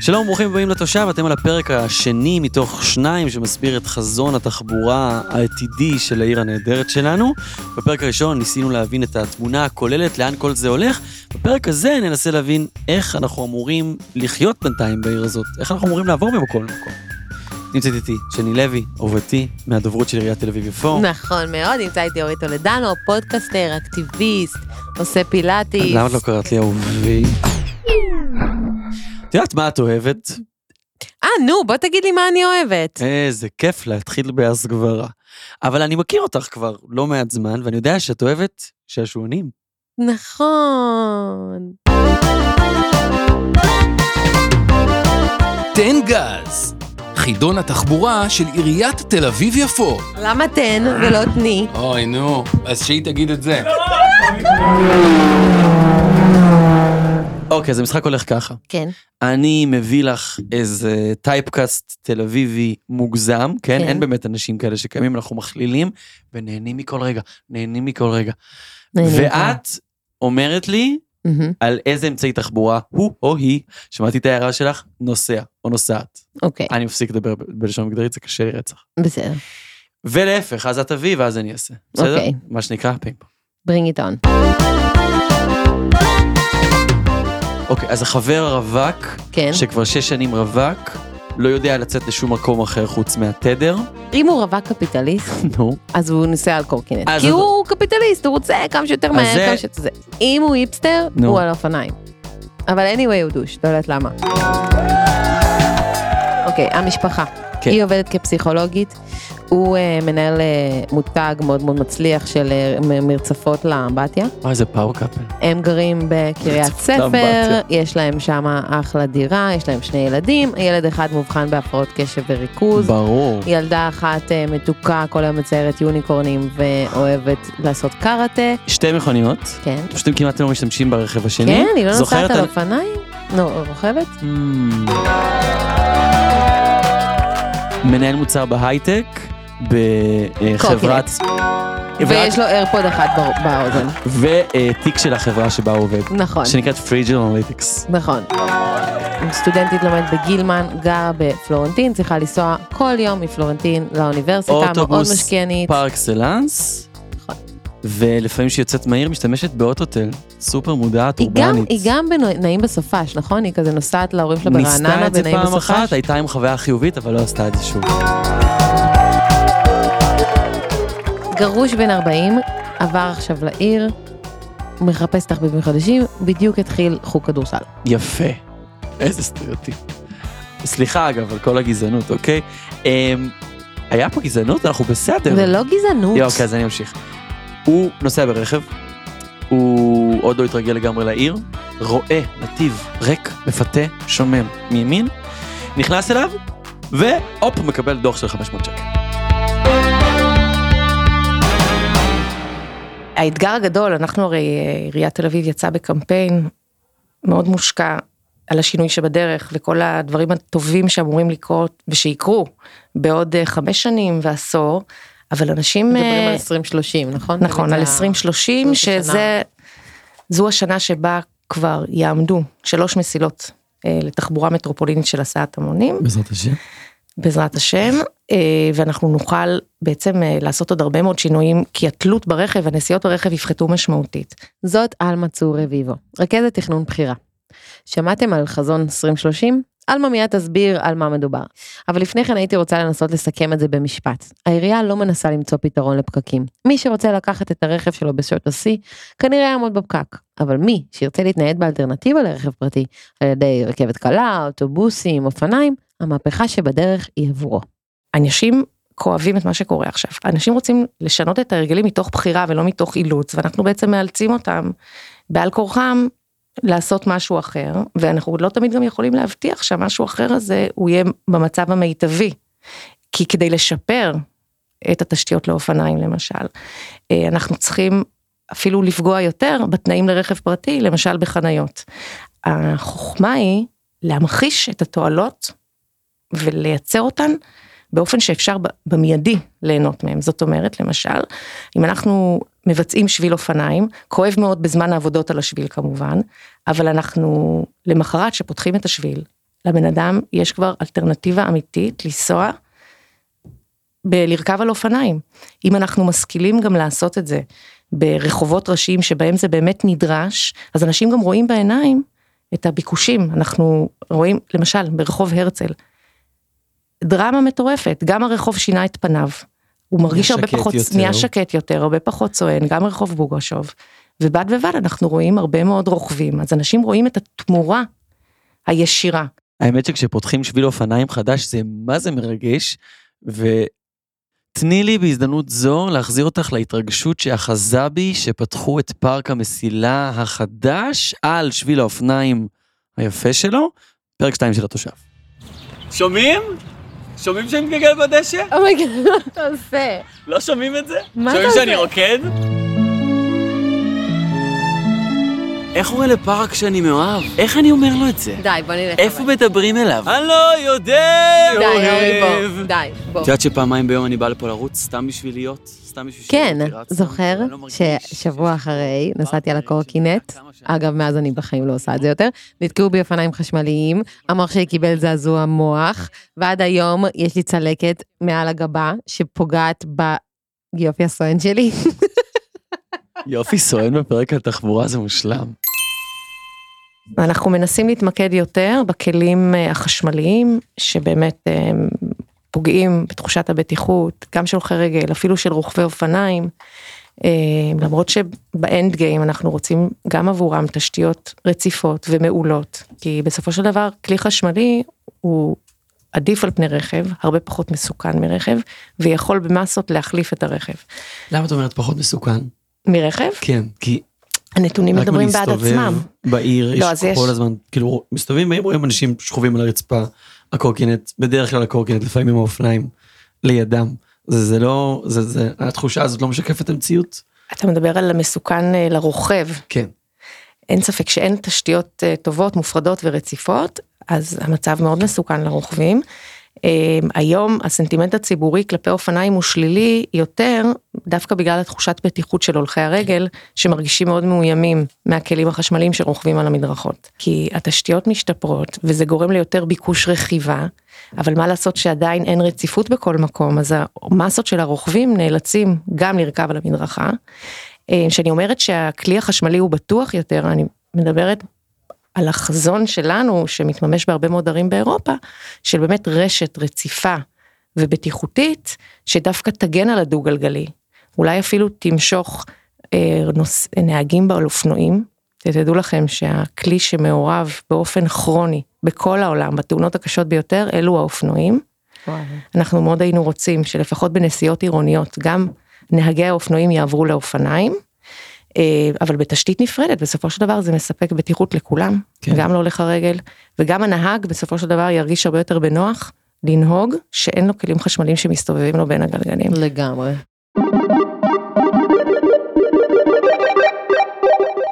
שלום, ברוכים הבאים לתושב, אתם על הפרק השני מתוך שניים שמסביר את חזון התחבורה העתידי של העיר הנהדרת שלנו. בפרק הראשון ניסינו להבין את התמונה הכוללת, לאן כל זה הולך. בפרק הזה ננסה להבין איך אנחנו אמורים לחיות בינתיים בעיר הזאת, איך אנחנו אמורים לעבור ממקום למקום. נמצאת איתי שני לוי, אהובתי, מהדוברות של עיריית תל אביב-יפו. נכון מאוד, נמצא איתי אורית טולדנו, פודקאסטר, אקטיביסט, עושה פילאטיס. למה את לא קראת לי אהובי? את יודעת מה את אוהבת? אה, נו, בוא תגיד לי מה אני אוהבת. איזה כיף להתחיל בהסגברה. אבל אני מכיר אותך כבר לא מעט זמן, ואני יודע שאת אוהבת שעשועונים. נכון. תן גז, חידון התחבורה של עיריית תל אביב-יפו. למה תן ולא תני? אוי, נו, אז שהיא תגיד את זה. אוקיי, אז המשחק הולך ככה. כן. אני מביא לך איזה טייפקאסט תל אביבי מוגזם, כן? כן. אין באמת אנשים כאלה שקיימים, אנחנו מכלילים, ונהנים מכל רגע, נהנים מכל רגע. ואת אומרת לי על איזה אמצעי תחבורה הוא או היא, שמעתי את ההערה שלך, נוסע או נוסעת. אוקיי, אני מפסיק לדבר בלשון מגדרית, זה קשה לי רצח. בסדר. ולהפך, אז את תביאי ואז אני אעשה. בסדר? אוקיי. מה שנקרא פינג bring it on. אוקיי, אז החבר הרווק, כן. שכבר שש שנים רווק, לא יודע לצאת לשום מקום אחר חוץ מהתדר, אם הוא רווק קפיטליסט, נו, אז הוא נוסע על קורקינט. כי הוא קפיטליסט, הוא רוצה כמה שיותר מהר, כמה שיותר זה. אם הוא היפסטר. הוא על אופניים. אבל anyway הוא douche, לא יודעת למה. אוקיי, המשפחה. כן. היא עובדת כפסיכולוגית, הוא אה, מנהל אה, מותג מאוד מאוד מצליח של אה, מרצפות לאמבטיה. וואי, איזה פאור קאפל. הם גרים בקריית מרצפות ספר, לאמבטיה. יש להם שם אחלה דירה, יש להם שני ילדים, ילד אחד מאובחן בהפרעות קשב וריכוז. ברור. ילדה אחת אה, מתוקה, כל היום מציירת יוניקורנים ואוהבת לעשות קראטה. שתי מכוניות, כן. פשוט הם כמעט לא משתמשים ברכב השני. כן, היא לא זוכרת נוסעת על אופניים? נו, רוכבת? Mm. מנהל מוצר בהייטק, בחברת... ויש לו איירפוד בא- באוזן. ותיק של החברה שבה הוא עובד, נכון, שנקראת פריג'ל אנליטיקס. נכון. סטודנטית לומדת בגילמן, גרה בפלורנטין, צריכה לנסוע כל יום מפלורנטין לאוניברסיטה, מאוד אוטובוס משקיענית. par excellence. ולפעמים כשהיא יוצאת מהעיר משתמשת באוטוטל, סופר מודעת, היא גם, אורבנית. היא גם בנעים בסופש, נכון? היא כזה נוסעת להורים שלה ברעננה ניסתה את זה פעם אחת, בסופש. הייתה עם חוויה חיובית, אבל לא עשתה את זה שוב. גרוש בן 40, עבר עכשיו לעיר, מחפש תחביבים חדשים, בדיוק התחיל חוג כדורסל. יפה. איזה סטריאוטיפ. סליחה אגב על כל הגזענות, אוקיי? אמ, היה פה גזענות? אנחנו בסדר. זה לא גזענות. יופי, אוקיי, אז אני אמשיך. הוא נוסע ברכב, הוא עוד לא התרגל לגמרי לעיר, רואה נתיב ריק, מפתה, שומם מימין, נכנס אליו, והופ, מקבל דוח של 500 שקל. האתגר הגדול, אנחנו הרי, עיריית תל אביב יצאה בקמפיין מאוד מושקע על השינוי שבדרך וכל הדברים הטובים שאמורים לקרות ושיקרו בעוד אה, חמש שנים ועשור, אבל אנשים... מדברים אה, על 2030, נכון? נכון, על זה ה- 2030, זאת השנה. שזה, זו השנה שבה כבר יעמדו שלוש מסילות אה, לתחבורה מטרופולינית של הסעת המונים. בעזרת השם. בעזרת השם, ואנחנו נוכל בעצם אה, לעשות עוד הרבה מאוד שינויים, כי התלות ברכב, הנסיעות ברכב יפחתו משמעותית. זאת עלמה צור רביבו, רכזת תכנון בחירה. שמעתם על חזון 2030? עלמה מיד תסביר על מה מדובר. אבל לפני כן הייתי רוצה לנסות לסכם את זה במשפט. העירייה לא מנסה למצוא פתרון לפקקים. מי שרוצה לקחת את הרכב שלו בשעות השיא, כנראה יעמוד בפקק. אבל מי שירצה להתנייד באלטרנטיבה לרכב פרטי, על ידי רכבת קלה, אוטובוסים, אופניים, המהפכה שבדרך היא עבורו. אנשים כואבים את מה שקורה עכשיו. אנשים רוצים לשנות את ההרגלים מתוך בחירה ולא מתוך אילוץ, ואנחנו בעצם מאלצים אותם בעל כורחם לעשות משהו אחר, ואנחנו לא תמיד גם יכולים להבטיח שהמשהו אחר הזה הוא יהיה במצב המיטבי. כי כדי לשפר את התשתיות לאופניים למשל, אה, אנחנו צריכים אפילו לפגוע יותר בתנאים לרכב פרטי, למשל בחניות. החוכמה היא להמחיש את התועלות ולייצר אותן באופן שאפשר במיידי ליהנות מהם. זאת אומרת, למשל, אם אנחנו מבצעים שביל אופניים, כואב מאוד בזמן העבודות על השביל כמובן, אבל אנחנו למחרת שפותחים את השביל, לבן אדם יש כבר אלטרנטיבה אמיתית לנסוע, בלרכב על אופניים. אם אנחנו משכילים גם לעשות את זה ברחובות ראשיים שבהם זה באמת נדרש, אז אנשים גם רואים בעיניים את הביקושים. אנחנו רואים, למשל, ברחוב הרצל, דרמה מטורפת, גם הרחוב שינה את פניו. הוא מרגיש הרבה שקט פחות, יותר. נהיה שקט יותר, הרבה פחות צוען, גם רחוב בוגרשוב. ובד בבד אנחנו רואים הרבה מאוד רוכבים, אז אנשים רואים את התמורה הישירה. האמת שכשפותחים שביל אופניים חדש זה מה זה מרגש, ותני לי בהזדמנות זו להחזיר אותך להתרגשות שאחזה בי שפתחו את פארק המסילה החדש על שביל האופניים היפה שלו, פרק 2 של התושב. שומעים? שומעים שאני מתגלגל בדשא? אומייגד, מה אתה עושה? לא שומעים את זה? מה שומעים אתה שאני עושה? רוקד? איך קורא לפארק שאני מאוהב? איך אני אומר לו את זה? די, בוא נלך. איפה. מדברים אליו? אני לא יודע, די, אורי, אוהב. בוא. די, בוא. את יודעת שפעמיים ביום אני בא לפה לרוץ, סתם בשביל להיות? סתם בשביל כן? זוכר לא ששבוע אחרי נסעתי על הקורקינט, אגב, מאז אני בחיים לא עושה את זה יותר, נתקעו בי אופניים חשמליים, המוח שלי קיבל זעזוע מוח, ועד היום יש לי צלקת מעל הגבה שפוגעת ביופי הסואן שלי. יופי סואן בפרק על תחבורה זה מושלם. אנחנו מנסים להתמקד יותר בכלים אה, החשמליים, שבאמת אה, פוגעים בתחושת הבטיחות, גם של הולכי רגל, אפילו של רוכבי אופניים. אה, למרות שבאנד גיים אנחנו רוצים גם עבורם תשתיות רציפות ומעולות, כי בסופו של דבר כלי חשמלי הוא עדיף על פני רכב, הרבה פחות מסוכן מרכב, ויכול במסות להחליף את הרכב. למה את אומרת פחות מסוכן? מרכב, כן, כי הנתונים מדברים בעד עצמם. בעיר יש לא, יש- כל הזמן, כאילו, מסתובבים בעיר, רואים אנשים שכובים על הרצפה, הקורקינט, בדרך כלל הקורקינט, לפעמים האופניים, לידם. זה, זה לא, זה, זה, התחושה הזאת לא משקפת המציאות? אתה מדבר על המסוכן אה, לרוכב, כן. אין ספק שאין תשתיות אה, טובות, מופרדות ורציפות, אז המצב מאוד מסוכן לרוכבים. אה, היום הסנטימנט הציבורי כלפי אופניים הוא שלילי יותר, דווקא בגלל התחושת בטיחות של הולכי הרגל, שמרגישים מאוד מאוימים מהכלים החשמליים שרוכבים על המדרכות. כי התשתיות משתפרות, וזה גורם ליותר ביקוש רכיבה, אבל מה לעשות שעדיין אין רציפות בכל מקום, אז המסות של הרוכבים נאלצים גם לרכב על המדרכה. אה, כשאני אומרת שהכלי החשמלי הוא בטוח יותר, אני מדברת על החזון שלנו שמתממש בהרבה מאוד ערים באירופה, של באמת רשת רציפה ובטיחותית, שדווקא תגן על הדו גלגלי. אולי אפילו תמשוך אה, נוס, נהגים על אופנועים. תדעו לכם שהכלי שמעורב באופן כרוני בכל העולם, בתאונות הקשות ביותר, אלו האופנועים. אנחנו מאוד היינו רוצים שלפחות בנסיעות עירוניות גם נהגי האופנועים יעברו לאופניים, אבל בתשתית נפרדת בסופו של דבר זה מספק בטיחות לכולם, כן. גם להולך הרגל וגם הנהג בסופו של דבר ירגיש הרבה יותר בנוח לנהוג שאין לו כלים חשמליים שמסתובבים לו בין הגלגלים. לגמרי.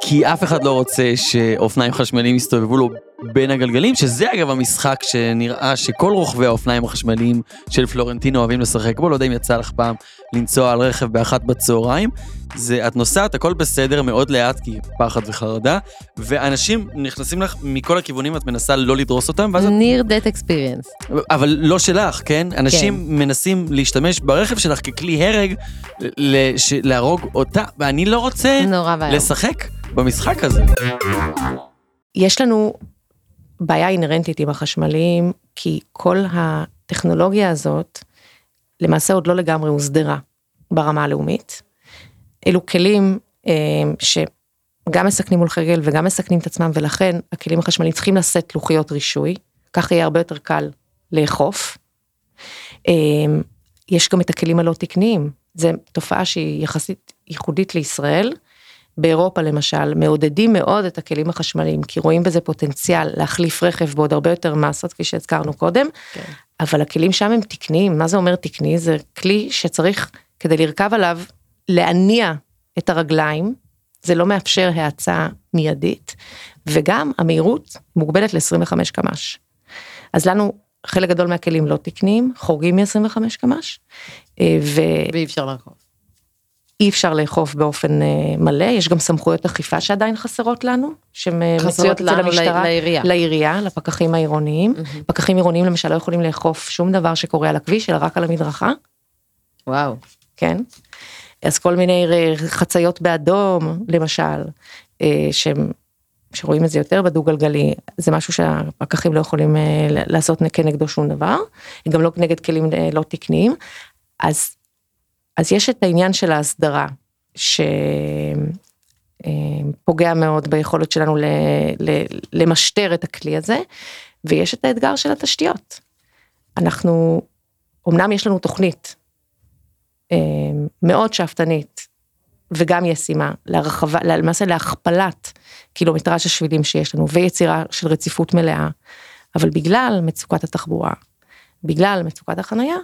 כי אף אחד לא רוצה שאופניים חשמליים יסתובבו לו בין הגלגלים, שזה אגב המשחק שנראה שכל רוכבי האופניים החשמליים של פלורנטינו אוהבים לשחק בו, לא יודע אם יצא לך פעם לנסוע על רכב באחת בצהריים. זה, את נוסעת, הכל בסדר, מאוד לאט, כי פחד וחרדה, ואנשים נכנסים לך מכל הכיוונים, את מנסה לא לדרוס אותם, ואז את... near that experience. אבל לא שלך, כן? אנשים מנסים להשתמש ברכב שלך ככלי הרג, ל- ש- להרוג אותה, ואני לא רוצה נורא ואיום. לשחק במשחק הזה. יש לנו בעיה אינהרנטית עם החשמליים, כי כל הטכנולוגיה הזאת למעשה עוד לא לגמרי הוסדרה ברמה הלאומית. אלו כלים אה, שגם מסכנים הולכי רגל וגם מסכנים את עצמם, ולכן הכלים החשמליים צריכים לשאת לוחיות רישוי, ככה יהיה הרבה יותר קל לאכוף. אה, יש גם את הכלים הלא תקניים, זו תופעה שהיא יחסית ייחודית לישראל. באירופה למשל מעודדים מאוד את הכלים החשמליים כי רואים בזה פוטנציאל להחליף רכב בעוד הרבה יותר מסות כפי שהזכרנו קודם, כן. אבל הכלים שם הם תקניים, מה זה אומר תקני? זה כלי שצריך כדי לרכב עליו להניע את הרגליים, זה לא מאפשר האצה מיידית, וגם המהירות מוגבלת ל-25 קמ"ש. אז לנו חלק גדול מהכלים לא תקניים, חורגים מ-25 קמ"ש, אה, ו... ואי אפשר לעקוב. אי אפשר לאכוף באופן אה, מלא, יש גם סמכויות אכיפה שעדיין חסרות לנו, שהן חסרות מצויות אצל המשטרה, לעירייה. לעירייה, לפקחים העירוניים. מהמם. פקחים עירוניים למשל לא יכולים לאכוף שום דבר שקורה על הכביש, אלא רק על המדרכה, וואו. כן? אז כל מיני ר- חציות באדום, למשל, אה, שהם, שרואים את זה יותר בדו גלגלי, זה משהו שהפקחים לא יכולים אה, לעשות כנגדו שום דבר, גם לא נגד כלים אה, לא תקניים. אז, אז יש את העניין של ההסדרה, שפוגע מאוד ביכולת שלנו ל, ל, למשטר את הכלי הזה, ויש את האתגר של התשתיות. אנחנו, אמנם יש לנו תוכנית אה, מאוד שאפתנית וגם ישימה להרחבה, למעשה להכפלת קילומטראז' השבילים שיש לנו ויצירה של רציפות מלאה, אבל בגלל מצוקת התחבורה, בגלל מצוקת החנייה,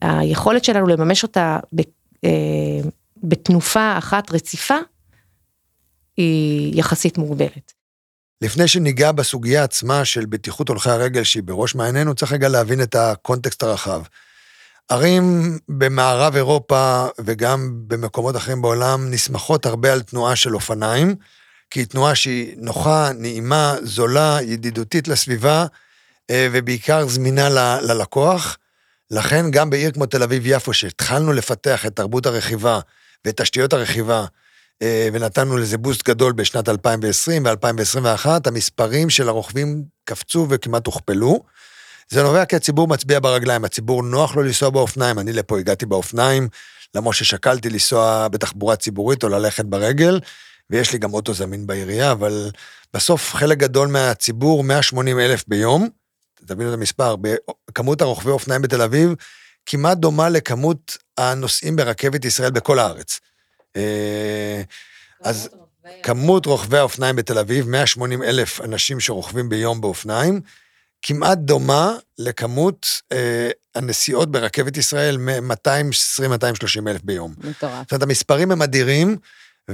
היכולת שלנו לממש אותה ב, אה, בתנופה אחת רציפה, היא יחסית מוגבלת. לפני שניגע בסוגיה עצמה של בטיחות הולכי הרגל שהיא בראש מעיינינו, צריך רגע להבין את הקונטקסט הרחב. ערים במערב אירופה וגם במקומות אחרים בעולם נסמכות הרבה על תנועה של אופניים, כי היא תנועה שהיא נוחה, נעימה, זולה, ידידותית לסביבה, אה, ובעיקר זמינה ללקוח. לכן גם בעיר כמו תל אביב-יפו, שהתחלנו לפתח את תרבות הרכיבה ואת תשתיות הרכיבה, אה, ונתנו לזה בוסט גדול בשנת 2020 ו-2021, המספרים של הרוכבים קפצו וכמעט הוכפלו. זה נובע כי הציבור מצביע ברגליים, הציבור נוח לו לנסוע באופניים, אני לפה הגעתי באופניים, למרות ששקלתי לנסוע בתחבורה ציבורית או ללכת ברגל, ויש לי גם אוטו זמין בעירייה, אבל בסוף חלק גדול מהציבור, 180 אלף ביום, תבינו את המספר, כמות הרוכבי אופניים בתל אביב, כמעט דומה לכמות הנוסעים ברכבת ישראל בכל הארץ. אה, אז כמות רוכבי האופניים בתל אביב, 180 אלף אנשים שרוכבים ביום באופניים, כמעט דומה לכמות אה, הנסיעות ברכבת ישראל, 220-230 אלף ביום. מטורף. זאת אומרת, המספרים הם אדירים,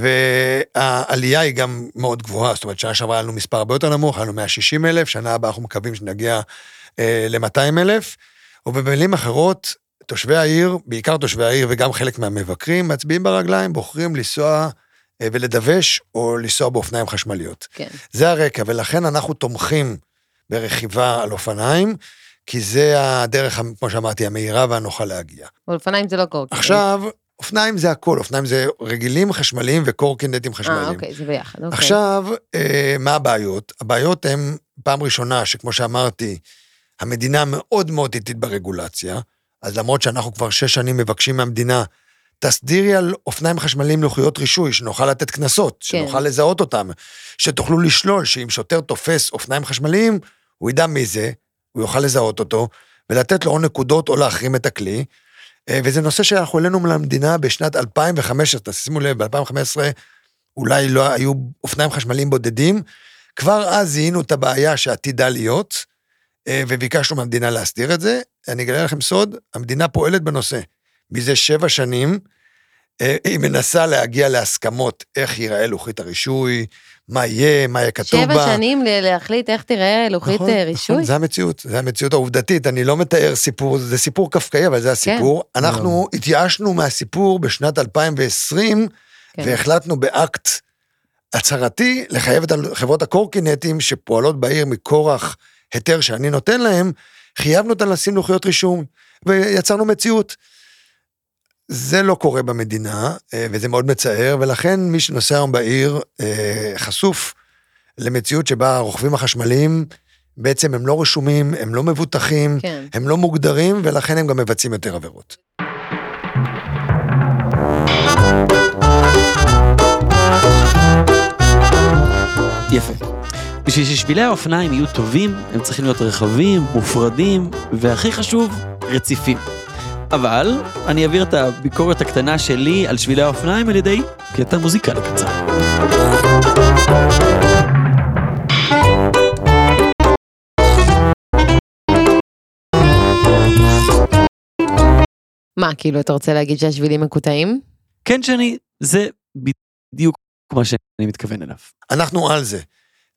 והעלייה היא גם מאוד גבוהה, זאת אומרת, שנה שעברה היה לנו מספר הרבה יותר נמוך, היה לנו 160 אלף, שנה הבאה אנחנו מקווים שנגיע אה, ל-200 אלף, ובמילים אחרות, תושבי העיר, בעיקר תושבי העיר וגם חלק מהמבקרים, מצביעים ברגליים, בוחרים לנסוע אה, ולדווש או לנסוע באופניים חשמליות. כן. זה הרקע, ולכן אנחנו תומכים ברכיבה על אופניים, כי זה הדרך, כמו שאמרתי, המהירה והנוחה להגיע. אופניים זה לא קורקינט. עכשיו, אופניים זה הכל, אופניים זה רגילים חשמליים וקורקינטים אה, חשמליים. אוקיי, זה ביחד. אוקיי. עכשיו, אה, מה הבעיות? הבעיות הן, פעם ראשונה, שכמו שאמרתי, המדינה מאוד מאוד איטית ברגולציה, אז למרות שאנחנו כבר שש שנים מבקשים מהמדינה, תסדירי על אופניים חשמליים לוחיות רישוי, שנוכל לתת קנסות, שנוכל לזהות אותם, שתוכלו לשלול שאם שוטר תופס אופניים חשמליים, הוא ידע מי זה, הוא יוכל לזהות אותו, ולתת לו או נקודות או להחרים את הכלי. אה, וזה נושא שאנחנו העלינו למדינה בשנת 2015, תשימו לב, ב-2015 אולי לא היו אופניים חשמליים בודדים, כבר אז זיהינו את הבעיה שעתידה להיות, אה, וביקשנו מהמדינה להסדיר את זה. אני אגלה לכם סוד, המדינה פועלת בנושא. מזה שבע שנים, אה, היא מנסה להגיע להסכמות איך ייראה לוחית הרישוי, מה יהיה, מה יהיה כתוב בה. שבע שנים להחליט איך תראה לוחית נכון, אה, רישוי? נכון, זה המציאות, זה המציאות העובדתית, אני לא מתאר סיפור, זה סיפור קפקאי, אבל זה הסיפור. כן. אנחנו התייאשנו מהסיפור בשנת 2020, כן. והחלטנו באקט הצהרתי לחייב את חברות הקורקינטים שפועלות בעיר מכורח היתר שאני נותן להם, חייבנו אותם לשים לוחיות רישום, ויצרנו מציאות. זה לא קורה במדינה, אה, וזה מאוד מצער, ולכן מי שנוסע היום בעיר אה, חשוף למציאות שבה הרוכבים החשמליים בעצם הם לא רשומים, הם לא מבוטחים, כן. הם לא מוגדרים, ולכן הם גם מבצעים יותר עבירות. יפה. בשביל ששבילי האופניים יהיו טובים, הם צריכים להיות רחבים, מופרדים, והכי חשוב, רציפים. אבל אני אעביר את הביקורת הקטנה שלי על שבילי האופניים על ידי קטע מוזיקלי קצר. מה, כאילו, אתה רוצה להגיד שהשבילים מקוטעים? כן, שני, זה בדיוק מה שאני מתכוון אליו. אנחנו על זה.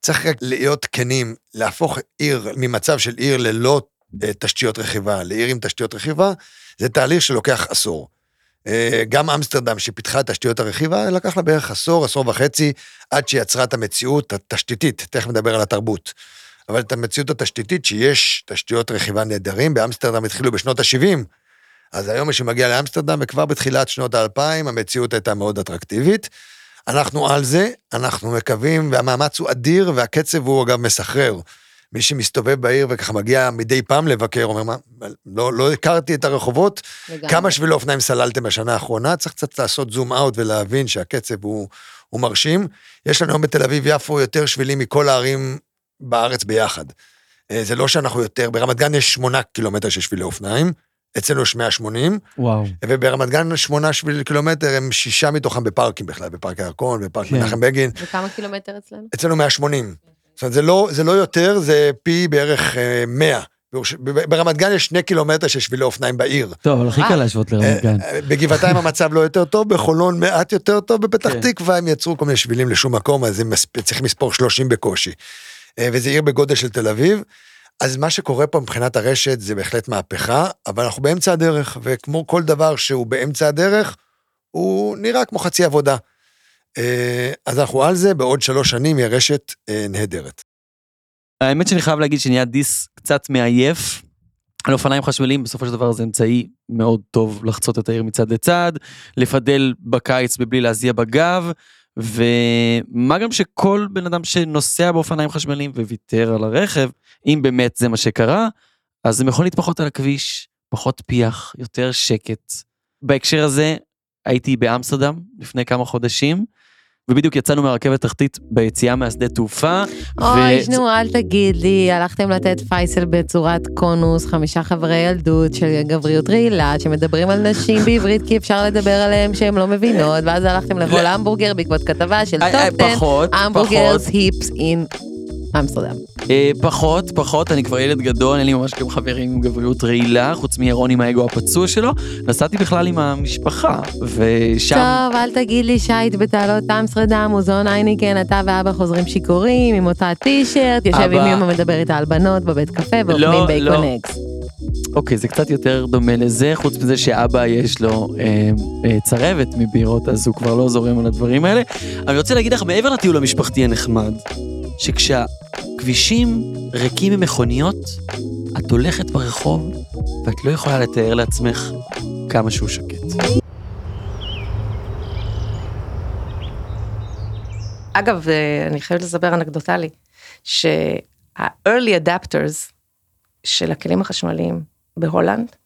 צריך רק להיות כנים, להפוך עיר ממצב של עיר ללא תשתיות רכיבה לעיר עם תשתיות רכיבה, זה תהליך שלוקח עשור. אה, גם אמסטרדם שפיתחה את תשתיות הרכיבה, לקח לה בערך עשור, עשור וחצי, עד שיצרה את המציאות התשתיתית, תכף נדבר על התרבות. אבל את המציאות התשתיתית שיש תשתיות רכיבה נהדרים, באמסטרדם התחילו בשנות ה-70, אז היום מי שמגיע לאמסטרדם, וכבר בתחילת שנות האלפיים, המציאות הייתה מאוד אטרקטיבית. אנחנו על זה, אנחנו מקווים, והמאמץ הוא אדיר, והקצב הוא אגב מסחרר. מי שמסתובב בעיר וככה מגיע מדי פעם לבקר, אומר, מה, לא, לא הכרתי את הרחובות, לגמרי. כמה שבילי אופניים סללתם בשנה האחרונה, צריך קצת לעשות זום אאוט ולהבין שהקצב הוא, הוא מרשים. יש לנו היום בתל אביב-יפו יותר שבילים מכל הערים בארץ ביחד. אה, זה לא שאנחנו יותר, ברמת גן יש שמונה קילומטר של שבילי אופניים, אצלנו יש 180, וואו. וברמת גן שמונה שביל קילומטר, הם שישה מתוכם בפארקים בכלל, בפארק הירקון, בפארק כן. מנחם בגין, וכמה קילומטר אצלנו? אצלנו 180. זאת אומרת, זה לא, זה לא יותר, זה פי בערך אה, 100. בירוש- ב- ברמת גן יש שני קילומטר של שבילי אופניים בעיר. טוב, אבל הכי קל להשוות לרמת גן. אה, בגבעתיים המצב לא יותר טוב, בחולון מעט יותר טוב, בפתח כן. תקווה הם יצרו כל מיני שבילים לשום מקום, אז הם צריכים לספור 30 בקושי. אה, וזה עיר בגודל של תל אביב. אז מה שקורה פה מבחינת הרשת זה בהחלט מהפכה, אבל אנחנו באמצע הדרך, וכמו כל דבר שהוא באמצע הדרך, הוא נראה כמו חצי עבודה. אה, אז אנחנו על זה, בעוד שלוש שנים יהיה רשת אה, נהדרת. האמת שאני חייב להגיד שנהיה דיס קצת מעייף. על אופניים חשמליים בסופו של דבר זה אמצעי מאוד טוב לחצות את העיר מצד לצד, לפדל בקיץ מבלי להזיע בגב, ומה גם שכל בן אדם שנוסע באופניים חשמליים וויתר על הרכב, אם באמת זה מה שקרה, אז הם יכולים להתפחות על הכביש, פחות פיח, יותר שקט. בהקשר הזה, הייתי באמסטרדם לפני כמה חודשים, ובדיוק יצאנו מהרכבת תחתית ביציאה מהשדה תעופה. אוי, וזה- נו, אל תגיד לי, הלכתם לתת פייסל בצורת קונוס, חמישה חברי ילדות של גבריות רעילה, שמדברים על נשים בעברית כי אפשר לדבר עליהם שהן לא מבינות, ואז הלכתם לאכול לא. המבורגר בעקבות כתבה של טופ 10, פחות, המבורגרס. היפס אין אמסטרדם. אה, פחות, פחות, אני כבר ילד גדול, אין לי ממש גם חברים עם גבריות רעילה, חוץ מירון עם האגו הפצוע שלו. נסעתי בכלל עם המשפחה, ושם... טוב, אל תגיד לי שהיית בתעלות אמסטרדם, מוזיאון אייניקן, אתה ואבא חוזרים שיכורים, עם אותה טישרט, יושב עם אבא- אמא מדבר איתה על בנות בבית קפה, לא, ואוכלים לא. אקס. אוקיי, זה קצת יותר דומה לזה, חוץ מזה שאבא יש לו אה, אה, צרבת מבירות, אז הוא כבר לא זורם על הדברים האלה. אני רוצה להגיד לך, מעבר לטיול המשפחתי הנחמד, שכשהכבישים ריקים ממכוניות, את הולכת ברחוב, ואת לא יכולה לתאר לעצמך כמה שהוא שקט. אגב, אה, אני חייבת לספר אנקדוטלי, שה-early adapters של הכלים החשמליים בהולנד,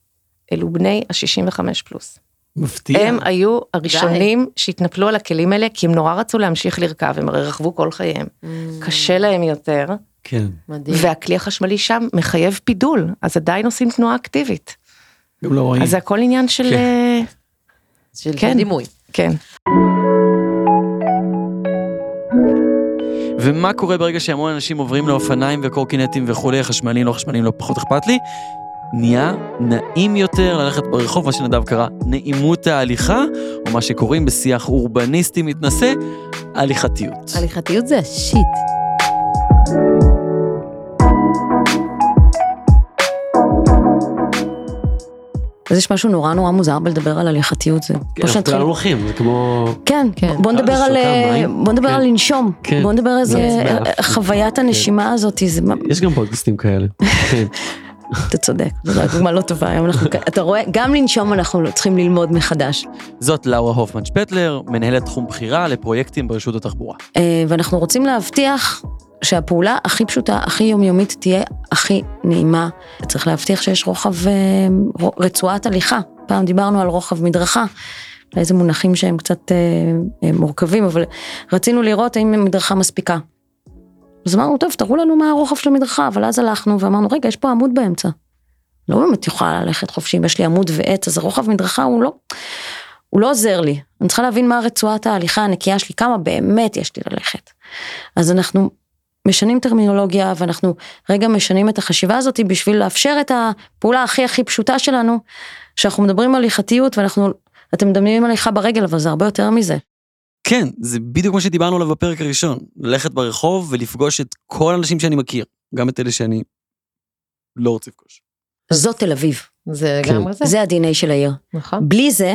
אלו בני ה-65 פלוס. מפתיע. הם היו הראשונים שהתנפלו על הכלים האלה, כי הם נורא רצו להמשיך לרכב, הם הרי רכבו כל חייהם. קשה להם יותר, כן. מדהים. והכלי החשמלי שם מחייב פידול, אז עדיין עושים תנועה אקטיבית. גם לא רואים. אז זה הכל עניין של... כן. אה, של כן. דימוי. כן. ומה קורה ברגע שהמון אנשים עוברים לאופניים וקורקינטים וכולי, חשמליים, לא חשמליים, לא פחות אכפת לי? נהיה נעים יותר ללכת ברחוב, מה שנדב קרא נעימות ההליכה, או מה שקוראים בשיח אורבניסטי מתנשא, הליכתיות. הליכתיות זה השיט. אז יש משהו נורא נורא מוזר בלדבר על הליכתיות זה. כמו שנתחיל- הולכים, זה כמו... כן, כן. בוא נדבר על, אה? בוא נדבר כן. על לנשום, כן. בוא נדבר על זה חוויית הנשימה הזאת, זה, יש גם פודקאסטים כאלה. כן. אתה צודק, זו דוגמה לא טובה, היום אנחנו, אתה רואה, גם לנשום אנחנו לא צריכים ללמוד מחדש. זאת לאורה הופמן שפטלר, מנהלת תחום בחירה לפרויקטים ברשות התחבורה. אה, ואנחנו רוצים להבטיח שהפעולה הכי פשוטה, הכי יומיומית, תהיה הכי נעימה. צריך להבטיח שיש רוחב, אה, רצועת הליכה. פעם דיברנו על רוחב מדרכה, איזה מונחים שהם קצת אה, אה, מורכבים, אבל רצינו לראות האם המדרכה מספיקה. אז אמרנו, טוב, תראו לנו מה הרוחב של המדרכה, אבל אז הלכנו ואמרנו, רגע, יש פה עמוד באמצע. לא באמת יכולה ללכת חופשי, אם יש לי עמוד ועץ, אז הרוחב מדרכה הוא לא, הוא לא עוזר לי. אני צריכה להבין מה רצועת ההליכה הנקייה שלי, כמה באמת יש לי ללכת. אז אנחנו משנים טרמינולוגיה ואנחנו רגע משנים את החשיבה הזאת בשביל לאפשר את הפעולה הכי הכי פשוטה שלנו, שאנחנו מדברים על הליכתיות ואנחנו, אתם מדמיינים הליכה ברגל, אבל זה הרבה יותר מזה. כן, זה בדיוק מה שדיברנו עליו בפרק הראשון. ללכת ברחוב ולפגוש את כל האנשים שאני מכיר, גם את אלה שאני לא רוצה לפגוש. זאת תל אביב, זה כן. לגמרי זה. זה ה-DNA של העיר. נכון. בלי זה,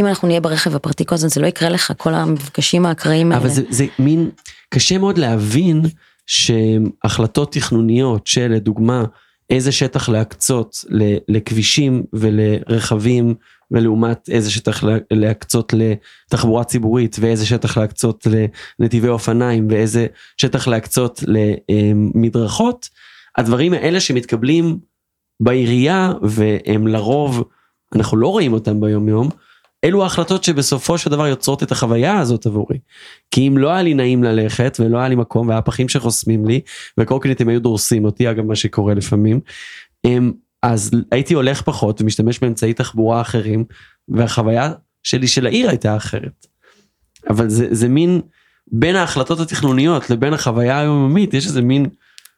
אם אנחנו נהיה ברכב הפרטי כל הזמן, זה לא יקרה לך, כל המפגשים האקראיים האלה. אבל זה, זה מין, קשה מאוד להבין שהחלטות תכנוניות של לדוגמה איזה שטח להקצות לכבישים ולרכבים ולעומת איזה שטח לה- להקצות לתחבורה ציבורית ואיזה שטח להקצות לנתיבי אופניים ואיזה שטח להקצות למדרכות, הדברים האלה שמתקבלים בעירייה והם לרוב, אנחנו לא רואים אותם ביום יום, אלו ההחלטות שבסופו של דבר יוצרות את החוויה הזאת עבורי. כי אם לא היה לי נעים ללכת ולא היה לי מקום והיה פחים שחוסמים לי וקורקינטים היו דורסים אותי אגב מה שקורה לפעמים. הם, אז הייתי הולך פחות ומשתמש באמצעי תחבורה אחרים והחוויה שלי של העיר הייתה אחרת. אבל זה, זה מין בין ההחלטות התכנוניות לבין החוויה היומיומית יש איזה מין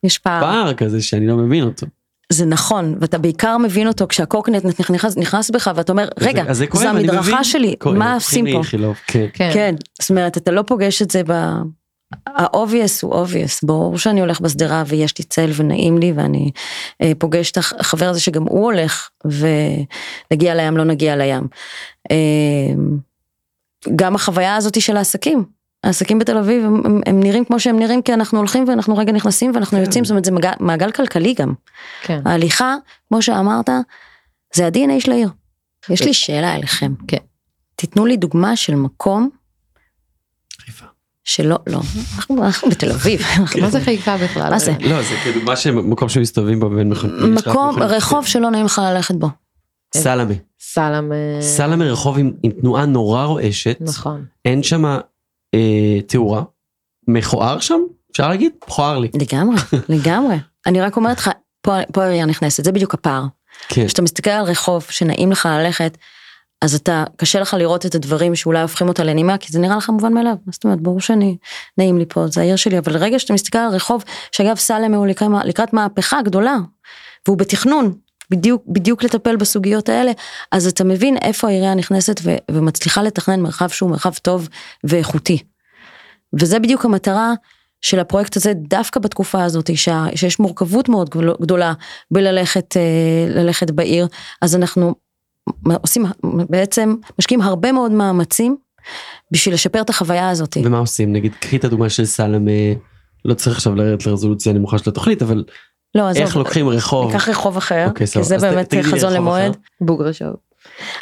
יש פער. פער כזה שאני לא מבין אותו. זה נכון, ואתה בעיקר מבין אותו כשהקורקינט נכנס, נכנס בך ואתה אומר, רגע, אז זה כואב, זו אני מבין. המדרכה שלי, כואב, מה עושים פה? לאיכילוב, כן. כן. כן, זאת אומרת, אתה לא פוגש את זה ב... ה-obvious הוא obvious, ברור שאני הולך בשדרה ויש לי צל ונעים לי ואני אה, פוגש את החבר הזה שגם הוא הולך ונגיע לים לא נגיע לים. אה, גם החוויה הזאת של העסקים, העסקים בתל אביב הם, הם, הם נראים כמו שהם נראים כי אנחנו הולכים ואנחנו רגע נכנסים ואנחנו יוצאים, זאת אומרת זה מעגל, מעגל כלכלי גם. כן. ההליכה, כמו שאמרת, זה ה-DNA של העיר. יש לי שאלה אליכם. כן. תיתנו לי דוגמה של מקום חיפה. שלא, לא, אנחנו, בתל אביב. מה זה חיפה בכלל? מה זה? לא זה כדוגמה שמקום שמסתובבים בו בין מכונית. מקום, רחוב שלא נעים לך ללכת בו. סלמה. סלאם. אה, סלמה רחוב עם, תנועה נורא רועשת. נכון. אין שם תאורה. מכוער שם? אפשר להגיד? מכוער לי. לגמרי, לגמרי. אני רק אומרת לך, פה פה העירייה נכנסת, זה בדיוק הפער. כן. כשאתה מסתכל על רחוב שנעים לך ללכת, אז אתה, קשה לך לראות את הדברים שאולי הופכים אותה לנימה, כי זה נראה לך מובן מאליו. מה זאת אומרת, ברור שאני, נעים לי פה, זה העיר שלי, אבל רגע שאתה מסתכל על רחוב, שאגב סלמה הוא לקראת, לקראת מהפכה גדולה, והוא בתכנון, בדיוק, בדיוק לטפל בסוגיות האלה, אז אתה מבין איפה העירייה נכנסת ו, ומצליחה לתכנן מרחב שהוא מרחב טוב ואיכותי. וזה בדיוק המטרה של הפרויקט הזה דווקא בתקופה הזאת שה, שיש מורכבות מאוד גדולה בללכת אה, בעיר אז אנחנו עושים בעצם משקיעים הרבה מאוד מאמצים בשביל לשפר את החוויה הזאת. ומה עושים? נגיד קחי את הדוגמה של סלמה. לא צריך עכשיו לרדת לרזולוציה נמוכה של התוכנית אבל לא, עזוב, איך לוקחים רחוב. ניקח רחוב אחר, אוקיי, כי. זה באמת חזון למועד. בוגרשוב.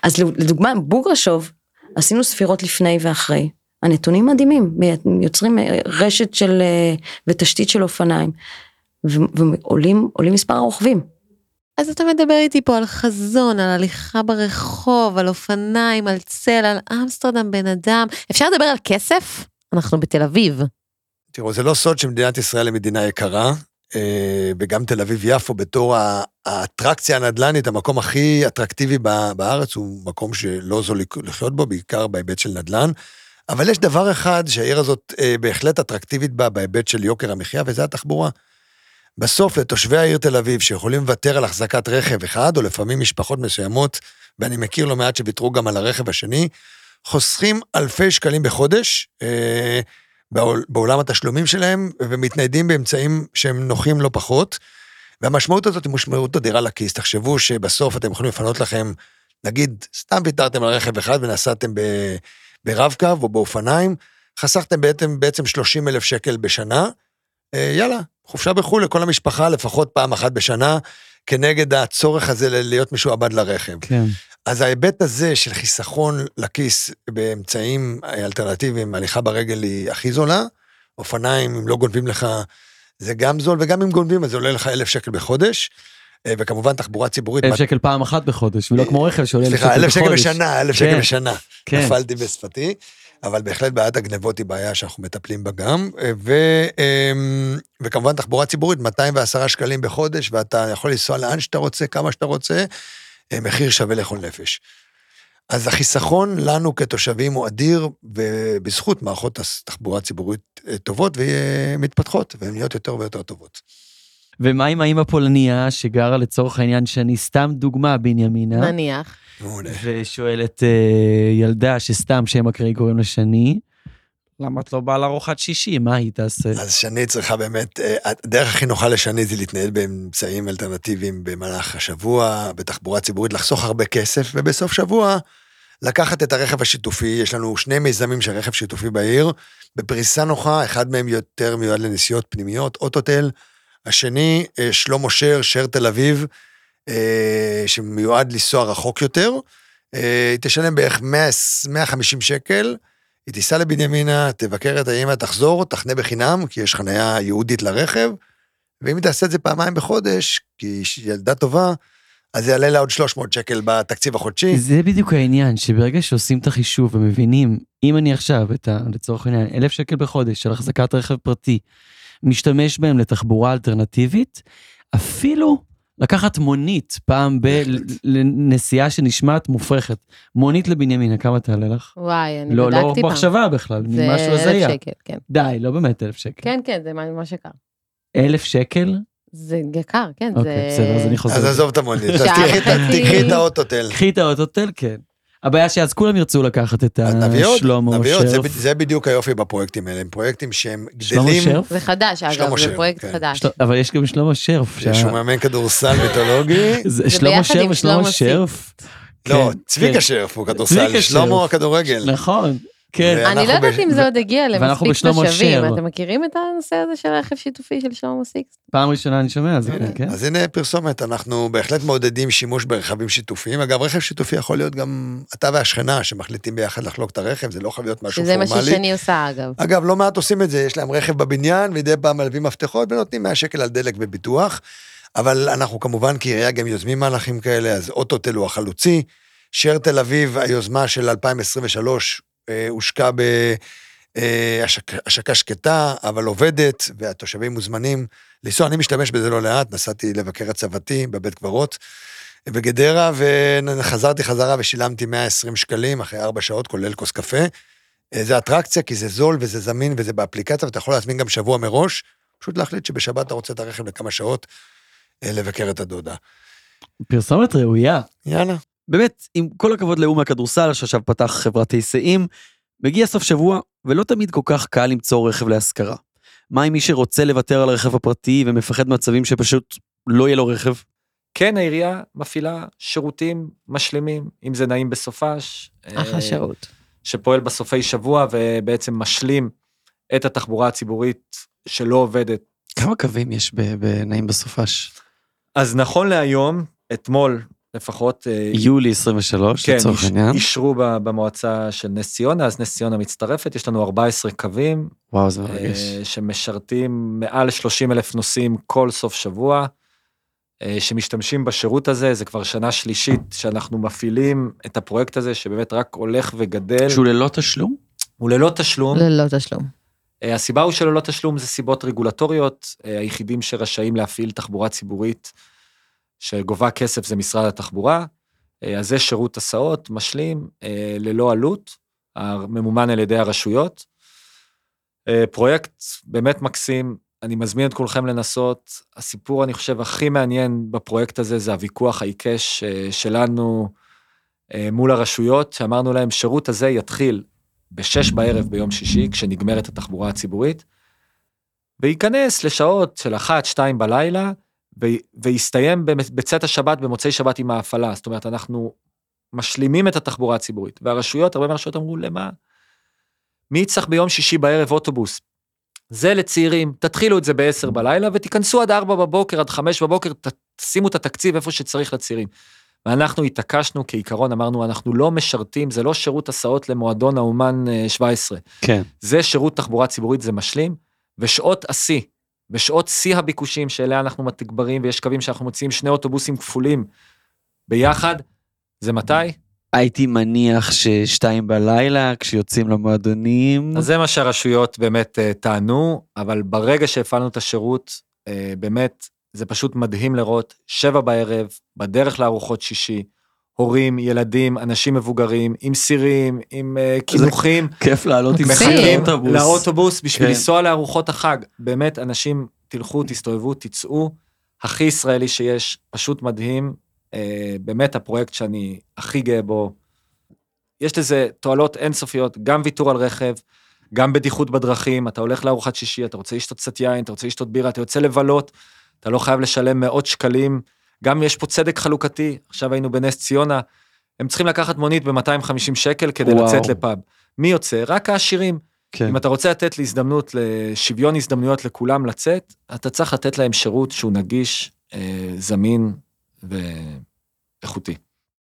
אז לדוגמה בוגרשוב עשינו ספירות לפני ואחרי. הנתונים מדהימים, יוצרים אה, רשת של אה, ותשתית של אופניים. ועולים עולים מספר הרוכבים. אז אתה מדבר איתי פה על חזון, על הליכה ברחוב, על אופניים, על צל, על אמסטרדם בן אדם. אפשר לדבר על כסף? אנחנו בתל אביב. תראו, זה לא סוד שמדינת ישראל היא מדינה יקרה, וגם תל אביב-יפו בתור האטרקציה הנדל"נית, המקום הכי אטרקטיבי בארץ, הוא מקום שלא זול לחיות בו, בעיקר בהיבט של נדל"ן. אבל יש דבר אחד שהעיר הזאת אה, בהחלט אטרקטיבית בה בהיבט של יוקר המחיה, וזה התחבורה. בסוף לתושבי העיר תל אביב, שיכולים לוותר על החזקת רכב אחד, או לפעמים משפחות מסוימות, ואני מכיר לא מעט שוויתרו גם על הרכב השני, חוסכים אלפי שקלים בחודש, אה, בעולם התשלומים שלהם, ומתניידים באמצעים שהם נוחים לא פחות. והמשמעות הזאת היא משמעות אדירה לכיס. תחשבו שבסוף אתם יכולים לפנות לכם, נגיד, סתם ויתרתם על רכב אחד ונסעתם ברב-קו או באופניים, חסכתם בעצם, בעצם 30 אלף שקל בשנה. אה, יאללה, חופשה בחו"ל לכל המשפחה לפחות פעם אחת בשנה, כנגד הצורך הזה להיות משועבד לרכב. כן. אז ההיבט הזה של חיסכון לכיס באמצעים אלטרנטיביים, הליכה ברגל היא הכי זולה, אופניים, אם לא גונבים לך, זה גם זול, וגם אם גונבים, אז זה עולה לך אלף שקל בחודש, אה, וכמובן תחבורה ציבורית. אלף שקל פעם אחת בחודש, ולא כמו רכב שעולה אלף שקל סליחה, בחודש. אלף שקל בשנה, אלף שקל כן, בשנה. כן. נפלתי בשפתי, אבל בהחלט בעיית הגנבות היא בעיה שאנחנו מטפלים בה גם, אה, אמ, וכמובן תחבורה ציבורית, 210 שקלים בחודש, ואתה יכול לנסוע לאן שאתה רוצה, כמה שאתה רוצה, אה, מחיר שווה לכל נפש. אז החיסכון לנו כתושבים הוא אדיר, ובזכות מערכות התחבורה הציבורית אה, טובות ומתפתחות, והן נהיות יותר ויותר טובות. ומה עם האמא פולניה שגרה לצורך העניין שאני סתם דוגמה בנימינה, נניח. ושואלת אה, ילדה שסתם שם אקראי קוראים לה שני, למה את לא באה לארוחת שישי, מה היא תעשה? אז שני צריכה באמת, אה, הדרך הכי נוחה לשני זה להתנהל באמצעים אלטרנטיביים במהלך השבוע, בתחבורה ציבורית, לחסוך הרבה כסף, ובסוף שבוע לקחת את הרכב השיתופי, יש לנו שני מיזמים של רכב שיתופי בעיר, בפריסה נוחה, אחד מהם יותר מיועד לנסיעות פנימיות, אוטוטל, השני, אה, שלמה שר, שר תל אביב, אה, שמיועד לנסוע רחוק יותר. תשלם בערך 100, 150 שקל, היא תיסע לבנימינה, תבקר את האמא, תחזור, תחנה בחינם, כי יש חניה ייעודית לרכב, ואם היא תעשה את זה פעמיים בחודש, כי היא ילדה טובה, אז זה יעלה לה עוד 300 שקל בתקציב החודשי. זה בדיוק העניין, שברגע שעושים את החישוב ומבינים, אם אני עכשיו, את ה, לצורך העניין, אלף שקל בחודש של החזקת רכב פרטי, משתמש בהם לתחבורה אלטרנטיבית, אפילו לקחת מונית פעם ב... לנסיעה שנשמעת מופרכת. מונית לבנימינה, כמה תעלה לך? וואי, אני לא, בדקתי לא פעם. מחשבה בכלל, זה משהו אלף הזיה. שקל, כן. די, לא באמת אלף שקל. כן, כן, זה מה מה שקרה. אלף שקל? זה יקר, כן, זה... אוקיי, בסדר, אז אני חוזר. אז עזוב את המונית. תקחי את האוטוטל. קחי את האוטוטל, כן. הבעיה שאז כולם ירצו לקחת את עוד, השלמה נביא עוד, זה שרף. זה בדיוק היופי בפרויקטים האלה, הם פרויקטים שהם שלמה גדלים. שרף? זה חדש, אגב, שלמה זה פרויקט כן. חדש. של- אבל יש גם שלמה שרף. שה- שהוא מאמן כדורסל מיתולוגי. זה שלמה שרף ושלמה שלמה שרף. לא, צביקה. שרף הוא כדורסל, שלמה. הכדורגל. נכון, כן. ואנחנו אני לא יודעת אם זה עוד הגיע למספיק תושבים. אתם מכירים את הנושא הזה של רכב שיתופי של שלמה סיקס? פעם ראשונה אני שומע על זה, כן. אז הנה פרסומת, אנחנו בהחלט מעודדים שימוש ברכבים שיתופיים. אגב, רכב שיתופי יכול להיות גם אתה והשכנה שמחליטים ביחד לחלוק את הרכב, זה לא חייב להיות משהו שזה מה פורמלי. ששני עושה, אגב. אגב, לא מעט עושים את זה, יש להם רכב בבניין, מדי פעם מלווים מפתחות ונותנים 100 שקל על דלק וביטוח. אבל אנחנו כמובן כעירייה גם יוזמים מהלכים כאלה, אז אוטוטל הוא החלוצי. שר תל אביב, היוזמה של 2023, אה, הושקע בהשקה שקטה, אבל עובדת, והתושבים מוזמנים לנסוע. אני משתמש בזה לא לאט, נסעתי לבקר את סבתי בבית קברות בגדרה, וחזרתי חזרה ושילמתי 120 שקלים אחרי ארבע שעות, כולל כוס קפה. אה, זה אטרקציה, כי זה זול וזה זמין וזה באפליקציה, ואתה יכול להזמין גם שבוע מראש, פשוט להחליט שבשבת אתה רוצה את הרכב לכמה שעות, אה, לבקר את הדודה. פרסומת ראויה. יאללה. באמת, עם כל הכבוד לאומה הכדורסל, שעכשיו פתח חברת היסעים, מגיע סוף שבוע, ולא תמיד כל כך קל למצוא רכב להשכרה. מה עם מי שרוצה לוותר על הרכב הפרטי ומפחד מצבים שפשוט לא יהיה לו רכב? כן, העירייה מפעילה שירותים משלימים, אם זה נעים בסופש. אחלה אה, שירות. שפועל בסופי שבוע ובעצם משלים את התחבורה הציבורית שלא עובדת. כמה קווים יש ב- בנעים בסופש? אז נכון להיום, אתמול לפחות, אה, יולי 23, כן, לצורך העניין. אישרו ב- במועצה של נס ציונה, אז נס ציונה מצטרפת, יש לנו 14 קווים וואו, זה מרגש. אה, שמשרתים מעל 30 אלף נוסעים כל סוף שבוע, אה, שמשתמשים בשירות הזה, זה כבר שנה שלישית שאנחנו מפעילים את הפרויקט הזה, שבאמת רק הולך וגדל, שהוא ללא תשלום? הוא ללא תשלום. ללא תשלום. אה, הסיבה הוא שללא תשלום זה סיבות רגולטוריות, אה, היחידים שרשאים להפעיל תחבורה ציבורית שגובה כסף זה משרד התחבורה, אה, אז זה שירות הסעות משלים אה, ללא עלות, ממומן על ידי הרשויות. אה, פרויקט באמת מקסים, אני מזמין את כולכם לנסות. הסיפור, אני חושב, הכי מעניין בפרויקט הזה זה הוויכוח העיקש שלנו מול הרשויות, שאמרנו להם, שירות הזה יתחיל בשש בערב ביום שישי, כשנגמרת התחבורה הציבורית, וייכנס לשעות של אחת, שתיים בלילה, ו- ויסתיים במ- בצאת השבת, במוצאי שבת עם ההפעלה. זאת אומרת, אנחנו משלימים את התחבורה הציבורית. והרשויות, הרבה מהרשויות אמרו, למה? מי יצטרך ביום שישי בערב אוטובוס? זה לצעירים, תתחילו את זה ב-10 בלילה ותיכנסו עד 4 בבוקר, עד 5 בבוקר, תשימו את התקציב איפה שצריך לצעירים. ואנחנו התעקשנו כעיקרון, אמרנו, אנחנו לא משרתים, זה לא שירות הסעות למועדון האומן אה, 17. כן. זה שירות תחבורה ציבורית, זה משלים, ושעות השיא, ושעות שיא הביקושים שאליה אנחנו מתגברים, ויש קווים שאנחנו מוציאים שני אוטובוסים כפולים ביחד, זה מתי? הייתי מניח ששתיים בלילה, כשיוצאים למועדונים. אז זה מה שהרשויות באמת אה, טענו, אבל ברגע שהפעלנו את השירות, אה, באמת, זה פשוט מדהים לראות, שבע בערב, בדרך לארוחות שישי, הורים, ילדים, אנשים מבוגרים, עם סירים, עם אה, קינוחים, כיף לעלות עם. מחכים לאוטובוס. לאוטובוס בשביל כן. לנסוע לארוחות החג. באמת, אנשים, תלכו, תסתובבו, תצאו, הכי ישראלי שיש, פשוט מדהים. אה, באמת הפרויקט שאני הכי גאה בו. יש לזה תועלות אינסופיות, גם ויתור על רכב, גם בטיחות בדרכים, אתה הולך לארוחת שישי, אתה רוצה לשתות קצת יין, אתה רוצה לשתות בירה, אתה יוצא לבלות, אתה לא חייב לשלם מאות שקלים. גם יש פה צדק חלוקתי, עכשיו היינו בנס ציונה, הם צריכים לקחת מונית ב-250 שקל כדי וואו. לצאת לפאב. מי יוצא? רק העשירים. כן. אם אתה רוצה לתת להזדמנות, לשוויון הזדמנויות לכולם לצאת, אתה צריך לתת להם שירות שהוא נגיש, אה, זמין ואיכותי.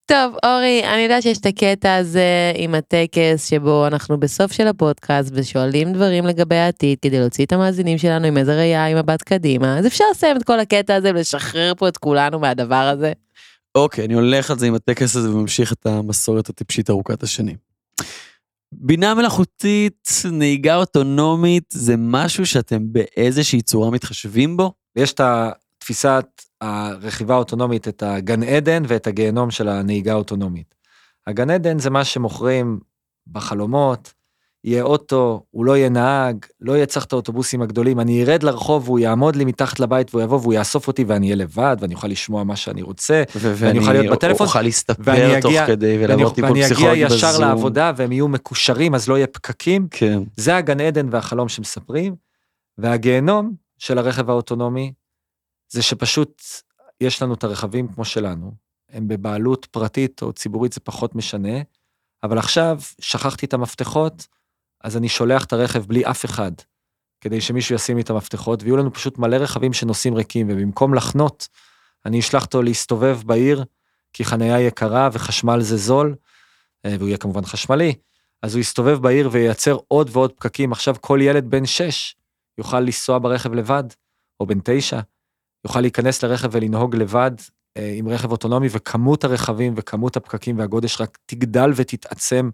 טוב, אורי, אני יודעת שיש את הקטע הזה עם הטקס שבו אנחנו בסוף של הפודקאסט ושואלים דברים לגבי העתיד כדי להוציא את המאזינים שלנו עם איזה ראייה, עם מבט קדימה, אז אפשר לסיים את כל הקטע הזה ולשחרר פה את כולנו מהדבר הזה. אוקיי, אני הולך על זה עם הטקס הזה וממשיך את המסורת הטיפשית ארוכת השנים. בינה מלאכותית, נהיגה אוטונומית, זה משהו שאתם באיזושהי צורה מתחשבים בו? ויש את התפיסת הרכיבה האוטונומית, את הגן עדן ואת הגיהנום של הנהיגה האוטונומית. הגן עדן זה מה שמוכרים בחלומות, יהיה אוטו, הוא לא יהיה נהג, לא יהיה צריך את האוטובוסים הגדולים, אני ארד לרחוב והוא יעמוד לי מתחת לבית והוא יבוא והוא יאסוף אותי ואני אהיה לבד ואני אוכל לשמוע מה שאני רוצה. ואני אוכל להיות בטלפון, אוכל להסתפר ואני תוך כדי ואני, ולעבור טיפול ואני אגיע פסיכולוגי בזום. ישר לעבודה והם יהיו מקושרים אז לא יהיה פקקים. כן. זה הגן עדן והחלום שמספרים, והגיהנום של הרכב האוטונומי, זה שפשוט יש לנו את הרכבים כמו שלנו, הם בבעלות פרטית או ציבורית, זה פחות משנה, אבל עכשיו שכחתי את המפתחות, אז אני שולח את הרכב בלי אף אחד, כדי שמישהו ישים לי את המפתחות, ויהיו לנו פשוט מלא רכבים שנוסעים ריקים, ובמקום לחנות, אני אשלח אותו להסתובב בעיר, כי חניה יקרה וחשמל זה זול, אה, והוא יהיה כמובן חשמלי, אז הוא יסתובב בעיר וייצר עוד ועוד פקקים. עכשיו כל ילד בן 6 יוכל לנסוע ברכב לבד, או בן 9, יוכל להיכנס לרכב ולנהוג לבד אה, עם רכב אוטונומי, וכמות הרכבים וכמות הפקקים והגודש רק תגדל ותתעצם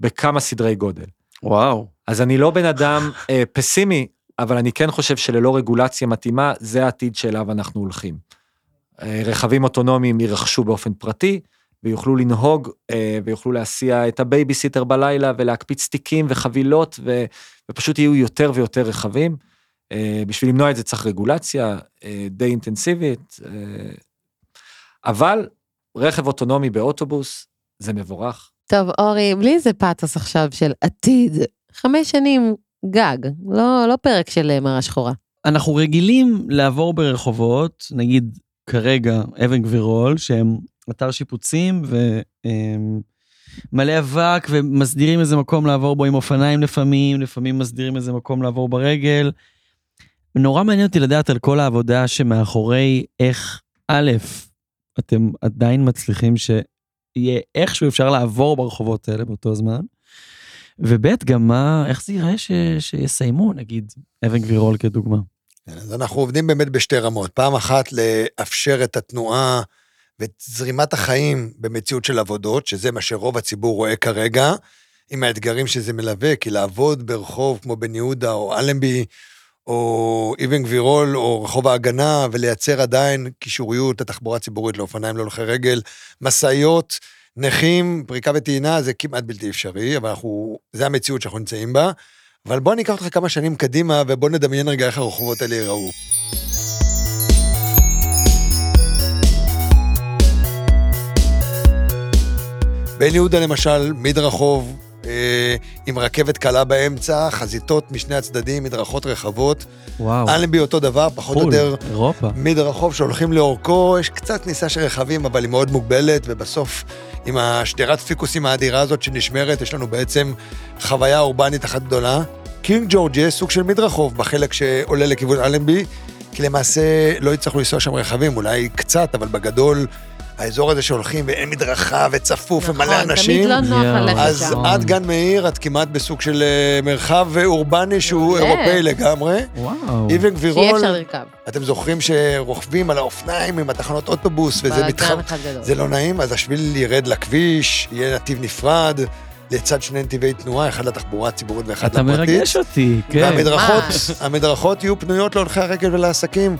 בכמה סדרי גודל. וואו. אז אני לא בן אדם אה, פסימי, אבל אני כן חושב שללא רגולציה מתאימה, זה העתיד שאליו אנחנו הולכים. אה, רכבים אוטונומיים יירכשו באופן פרטי, ויוכלו לנהוג אה, ויוכלו להסיע את הבייביסיטר בלילה ולהקפיץ תיקים וחבילות, ו, ופשוט יהיו יותר ויותר רכבים. אה, בשביל למנוע את זה צריך רגולציה אה, די אינטנסיבית, אה, אבל רכב אוטונומי באוטובוס זה מבורך. טוב, אורי, בלי איזה פאתוס עכשיו של עתיד, חמש שנים גג, לא, לא פרק של אה, מראה שחורה. אנחנו רגילים לעבור ברחובות, נגיד כרגע אבן גבירול, שהם אתר שיפוצים ומלא אבק ומסדירים איזה מקום לעבור בו עם אופניים לפעמים, לפעמים מסדירים איזה מקום לעבור ברגל. נורא מעניין אותי לדעת על כל העבודה שמאחורי איך, א', אתם עדיין מצליחים שיהיה איכשהו אפשר לעבור ברחובות האלה באותו זמן, וב', גם מה, איך זה ייראה ש, שיסיימו, נגיד, אבן גבירול כדוגמה. כן, אז אנחנו עובדים באמת בשתי רמות. פעם אחת לאפשר את התנועה ואת זרימת החיים במציאות של עבודות, שזה מה שרוב הציבור רואה כרגע, עם האתגרים שזה מלווה, כי לעבוד ברחוב כמו בן יהודה או אלנבי, או אבן גבירול, או רחוב ההגנה, ולייצר עדיין קישוריות לתחבורה ציבורית לאופניים להולכי רגל, משאיות, נכים, פריקה וטעינה, זה כמעט בלתי אפשרי, אבל אנחנו, זה המציאות שאנחנו נמצאים בה. אבל בוא ניקח אותך כמה שנים קדימה, ובוא נדמיין רגע איך הרחובות האלה ייראו. בן יהודה למשל, מדרחוב, עם רכבת קלה באמצע, חזיתות משני הצדדים, מדרכות רחבות. וואו. אלנבי אותו דבר, פחות או חו"ל, יותר אירופה. מדרחוב שהולכים לאורכו, יש קצת כניסה של רכבים, אבל היא מאוד מוגבלת, ובסוף, עם השדרת פיקוסים האדירה הזאת שנשמרת, יש לנו בעצם חוויה אורבנית אחת גדולה. קינג ג'ורג' יהיה סוג של מדרחוב בחלק שעולה לכיוון אלנבי, כי למעשה לא יצטרכו לנסוע שם רכבים, אולי קצת, אבל בגדול, האזור הזה שהולכים ואין מדרכה וצפוף ומלא אנשים. נכון, תמיד לא נוח. ללכת אז שם. עד גן מאיר את כמעט בסוג של אה, מרחב אורבני שהוא מעולה. אירופאי לגמרי. וואו. שיהיה גבירול, אפשר לרכב. אתם זוכרים שרוכבים על האופניים עם התחנות אוטובוס וזה מתחם. זה לא נעים, אז השביל ירד לכביש, יהיה נתיב נפרד, לצד שני נתיבי תנועה, אחד לתחבורה הציבורית ואחד אתה לפרטית. מרגש אותי, כן. והמדרכות. המדרכות יהיו פנויות להולכי הרגל ולעסקים.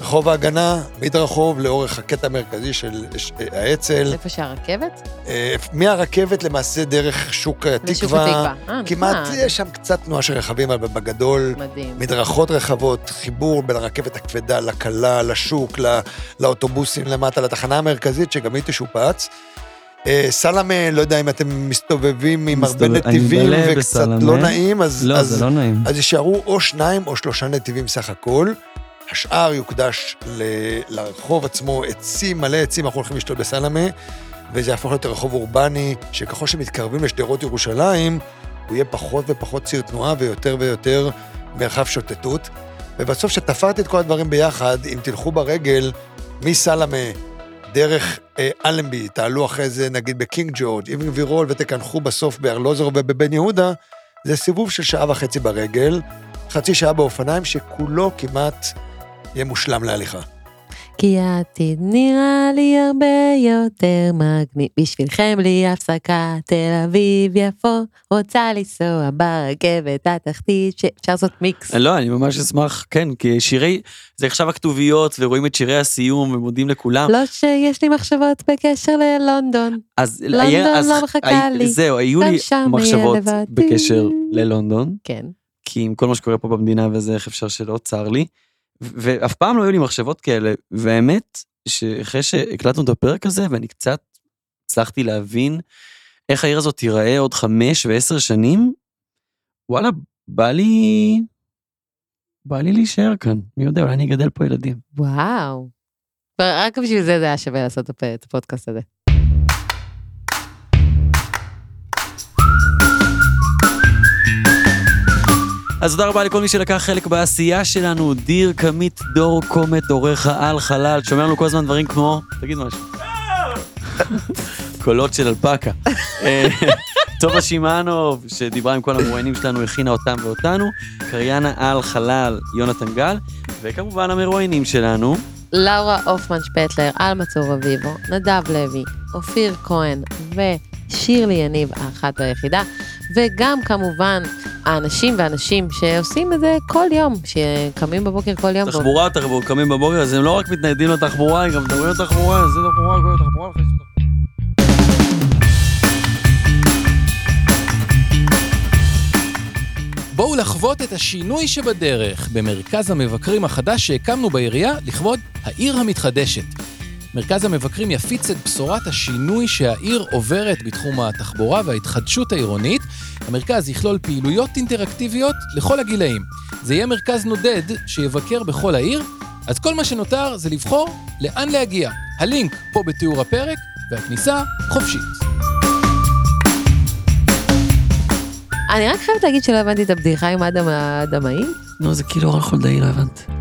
רחוב ההגנה, מדרחוב לאורך הקטע המרכזי של האצ"ל, איפה שהרכבת? אה, מהרכבת למעשה דרך שוק לשוק התקווה, התקווה. אה, כמעט נחמד. יש שם קצת תנועה של רכבים, אבל בגדול מדהים. מדרכות רחבות, חיבור בין הרכבת הכבדה לקלה, לשוק, לא, לאוטובוסים למטה, לתחנה המרכזית, שגם היא תשופץ. אה, סלמה, לא יודע אם אתם מסתובבים עם הרבה מסתובב- אני נתיבים וקצת בסלמה. לא נעים, אז, לא, אז, זה לא נעים. אז יישארו או שניים או שלושה נתיבים סך הכל. השאר יוקדש ל- לרחוב עצמו, עצים, מלא עצים, אנחנו הולכים לשתות בסלמה. וזה יהפוך להיות רחוב אורבני, שככל שמתקרבים לשדרות ירושלים, הוא יהיה פחות ופחות ציר תנועה ויותר ויותר מרחב שוטטות. ובסוף, כשתפרתי את כל הדברים ביחד, אם תלכו ברגל מסלמה, דרך אה, אלנבי, תעלו אחרי זה נגיד בקינג ג'ורג', אבן גבירול, ותקנחו בסוף בארלוזר ובבן יהודה, זה סיבוב של שעה וחצי ברגל, חצי שעה באופניים, שכולו כמעט יהיה מושלם להליכה. כי העתיד נראה לי הרבה יותר מגניב בשבילכם בלי הפסקה, תל אביב יפו, רוצה לנסוע ברכבת התחתית, שאפשר לעשות מיקס. לא, אני ממש אשמח, כן, כי שירי, זה עכשיו הכתוביות, ורואים את שירי הסיום, ומודים לכולם. לא שיש לי מחשבות בקשר ללונדון. אז לונדון היה- אז- לא מחכה הי- לי. זהו, היו לי מחשבות. בקשר ללונדון, כן. כי עם כל מה שקורה פה במדינה וזה, איך אפשר שלא, צר לי. ואף פעם לא היו לי מחשבות כאלה, והאמת, שאחרי שהקלטנו את הפרק הזה, ואני קצת הצלחתי להבין איך העיר הזאת תיראה עוד חמש ועשר שנים, וואלה, בא לי... בא לי להישאר כאן, מי יודע, אולי אני אגדל פה ילדים. וואו. רק בשביל זה זה היה שווה לעשות את הפודקאסט הזה. אז תודה רבה לכל מי שלקח חלק בעשייה שלנו, דיר, קמית, דור, קומט, עורך העל, חלל, שומע לנו כל הזמן דברים כמו, תגיד משהו. קולות של אלפקה. אה, טובה שמענוב, שדיברה עם כל המרואיינים שלנו, הכינה אותם ואותנו, קריינה על חלל, יונתן גל, וכמובן המרואיינים שלנו, לאורה הופמן שפטלר, על מצור אביבו, נדב לוי, אופיר כהן ושירלי יניב, האחת והיחידה, וגם כמובן האנשים והנשים שעושים את זה כל יום, שקמים בבוקר כל יום. תחבורה, תחבורה, קמים בבוקר, אז הם לא רק מתניידים לתחבורה, הם גם מדברים על תחבורה, זה תחבורה, כל תחבורה, אחרי זה בואו לחוות את השינוי שבדרך במרכז המבקרים החדש שהקמנו בעירייה לכבוד העיר המתחדשת. מרכז המבקרים יפיץ את בשורת השינוי שהעיר עוברת בתחום התחבורה וההתחדשות העירונית. המרכז יכלול פעילויות אינטראקטיביות לכל הגילאים. זה יהיה מרכז נודד שיבקר בכל העיר, אז כל מה שנותר זה לבחור לאן להגיע. הלינק פה בתיאור הפרק, והכניסה חופשית. אני רק חייבת להגיד שלא הבנתי את הבדיחה עם אדם האדמאי. נו, זה כאילו אורן חולדאי, לא הבנתי.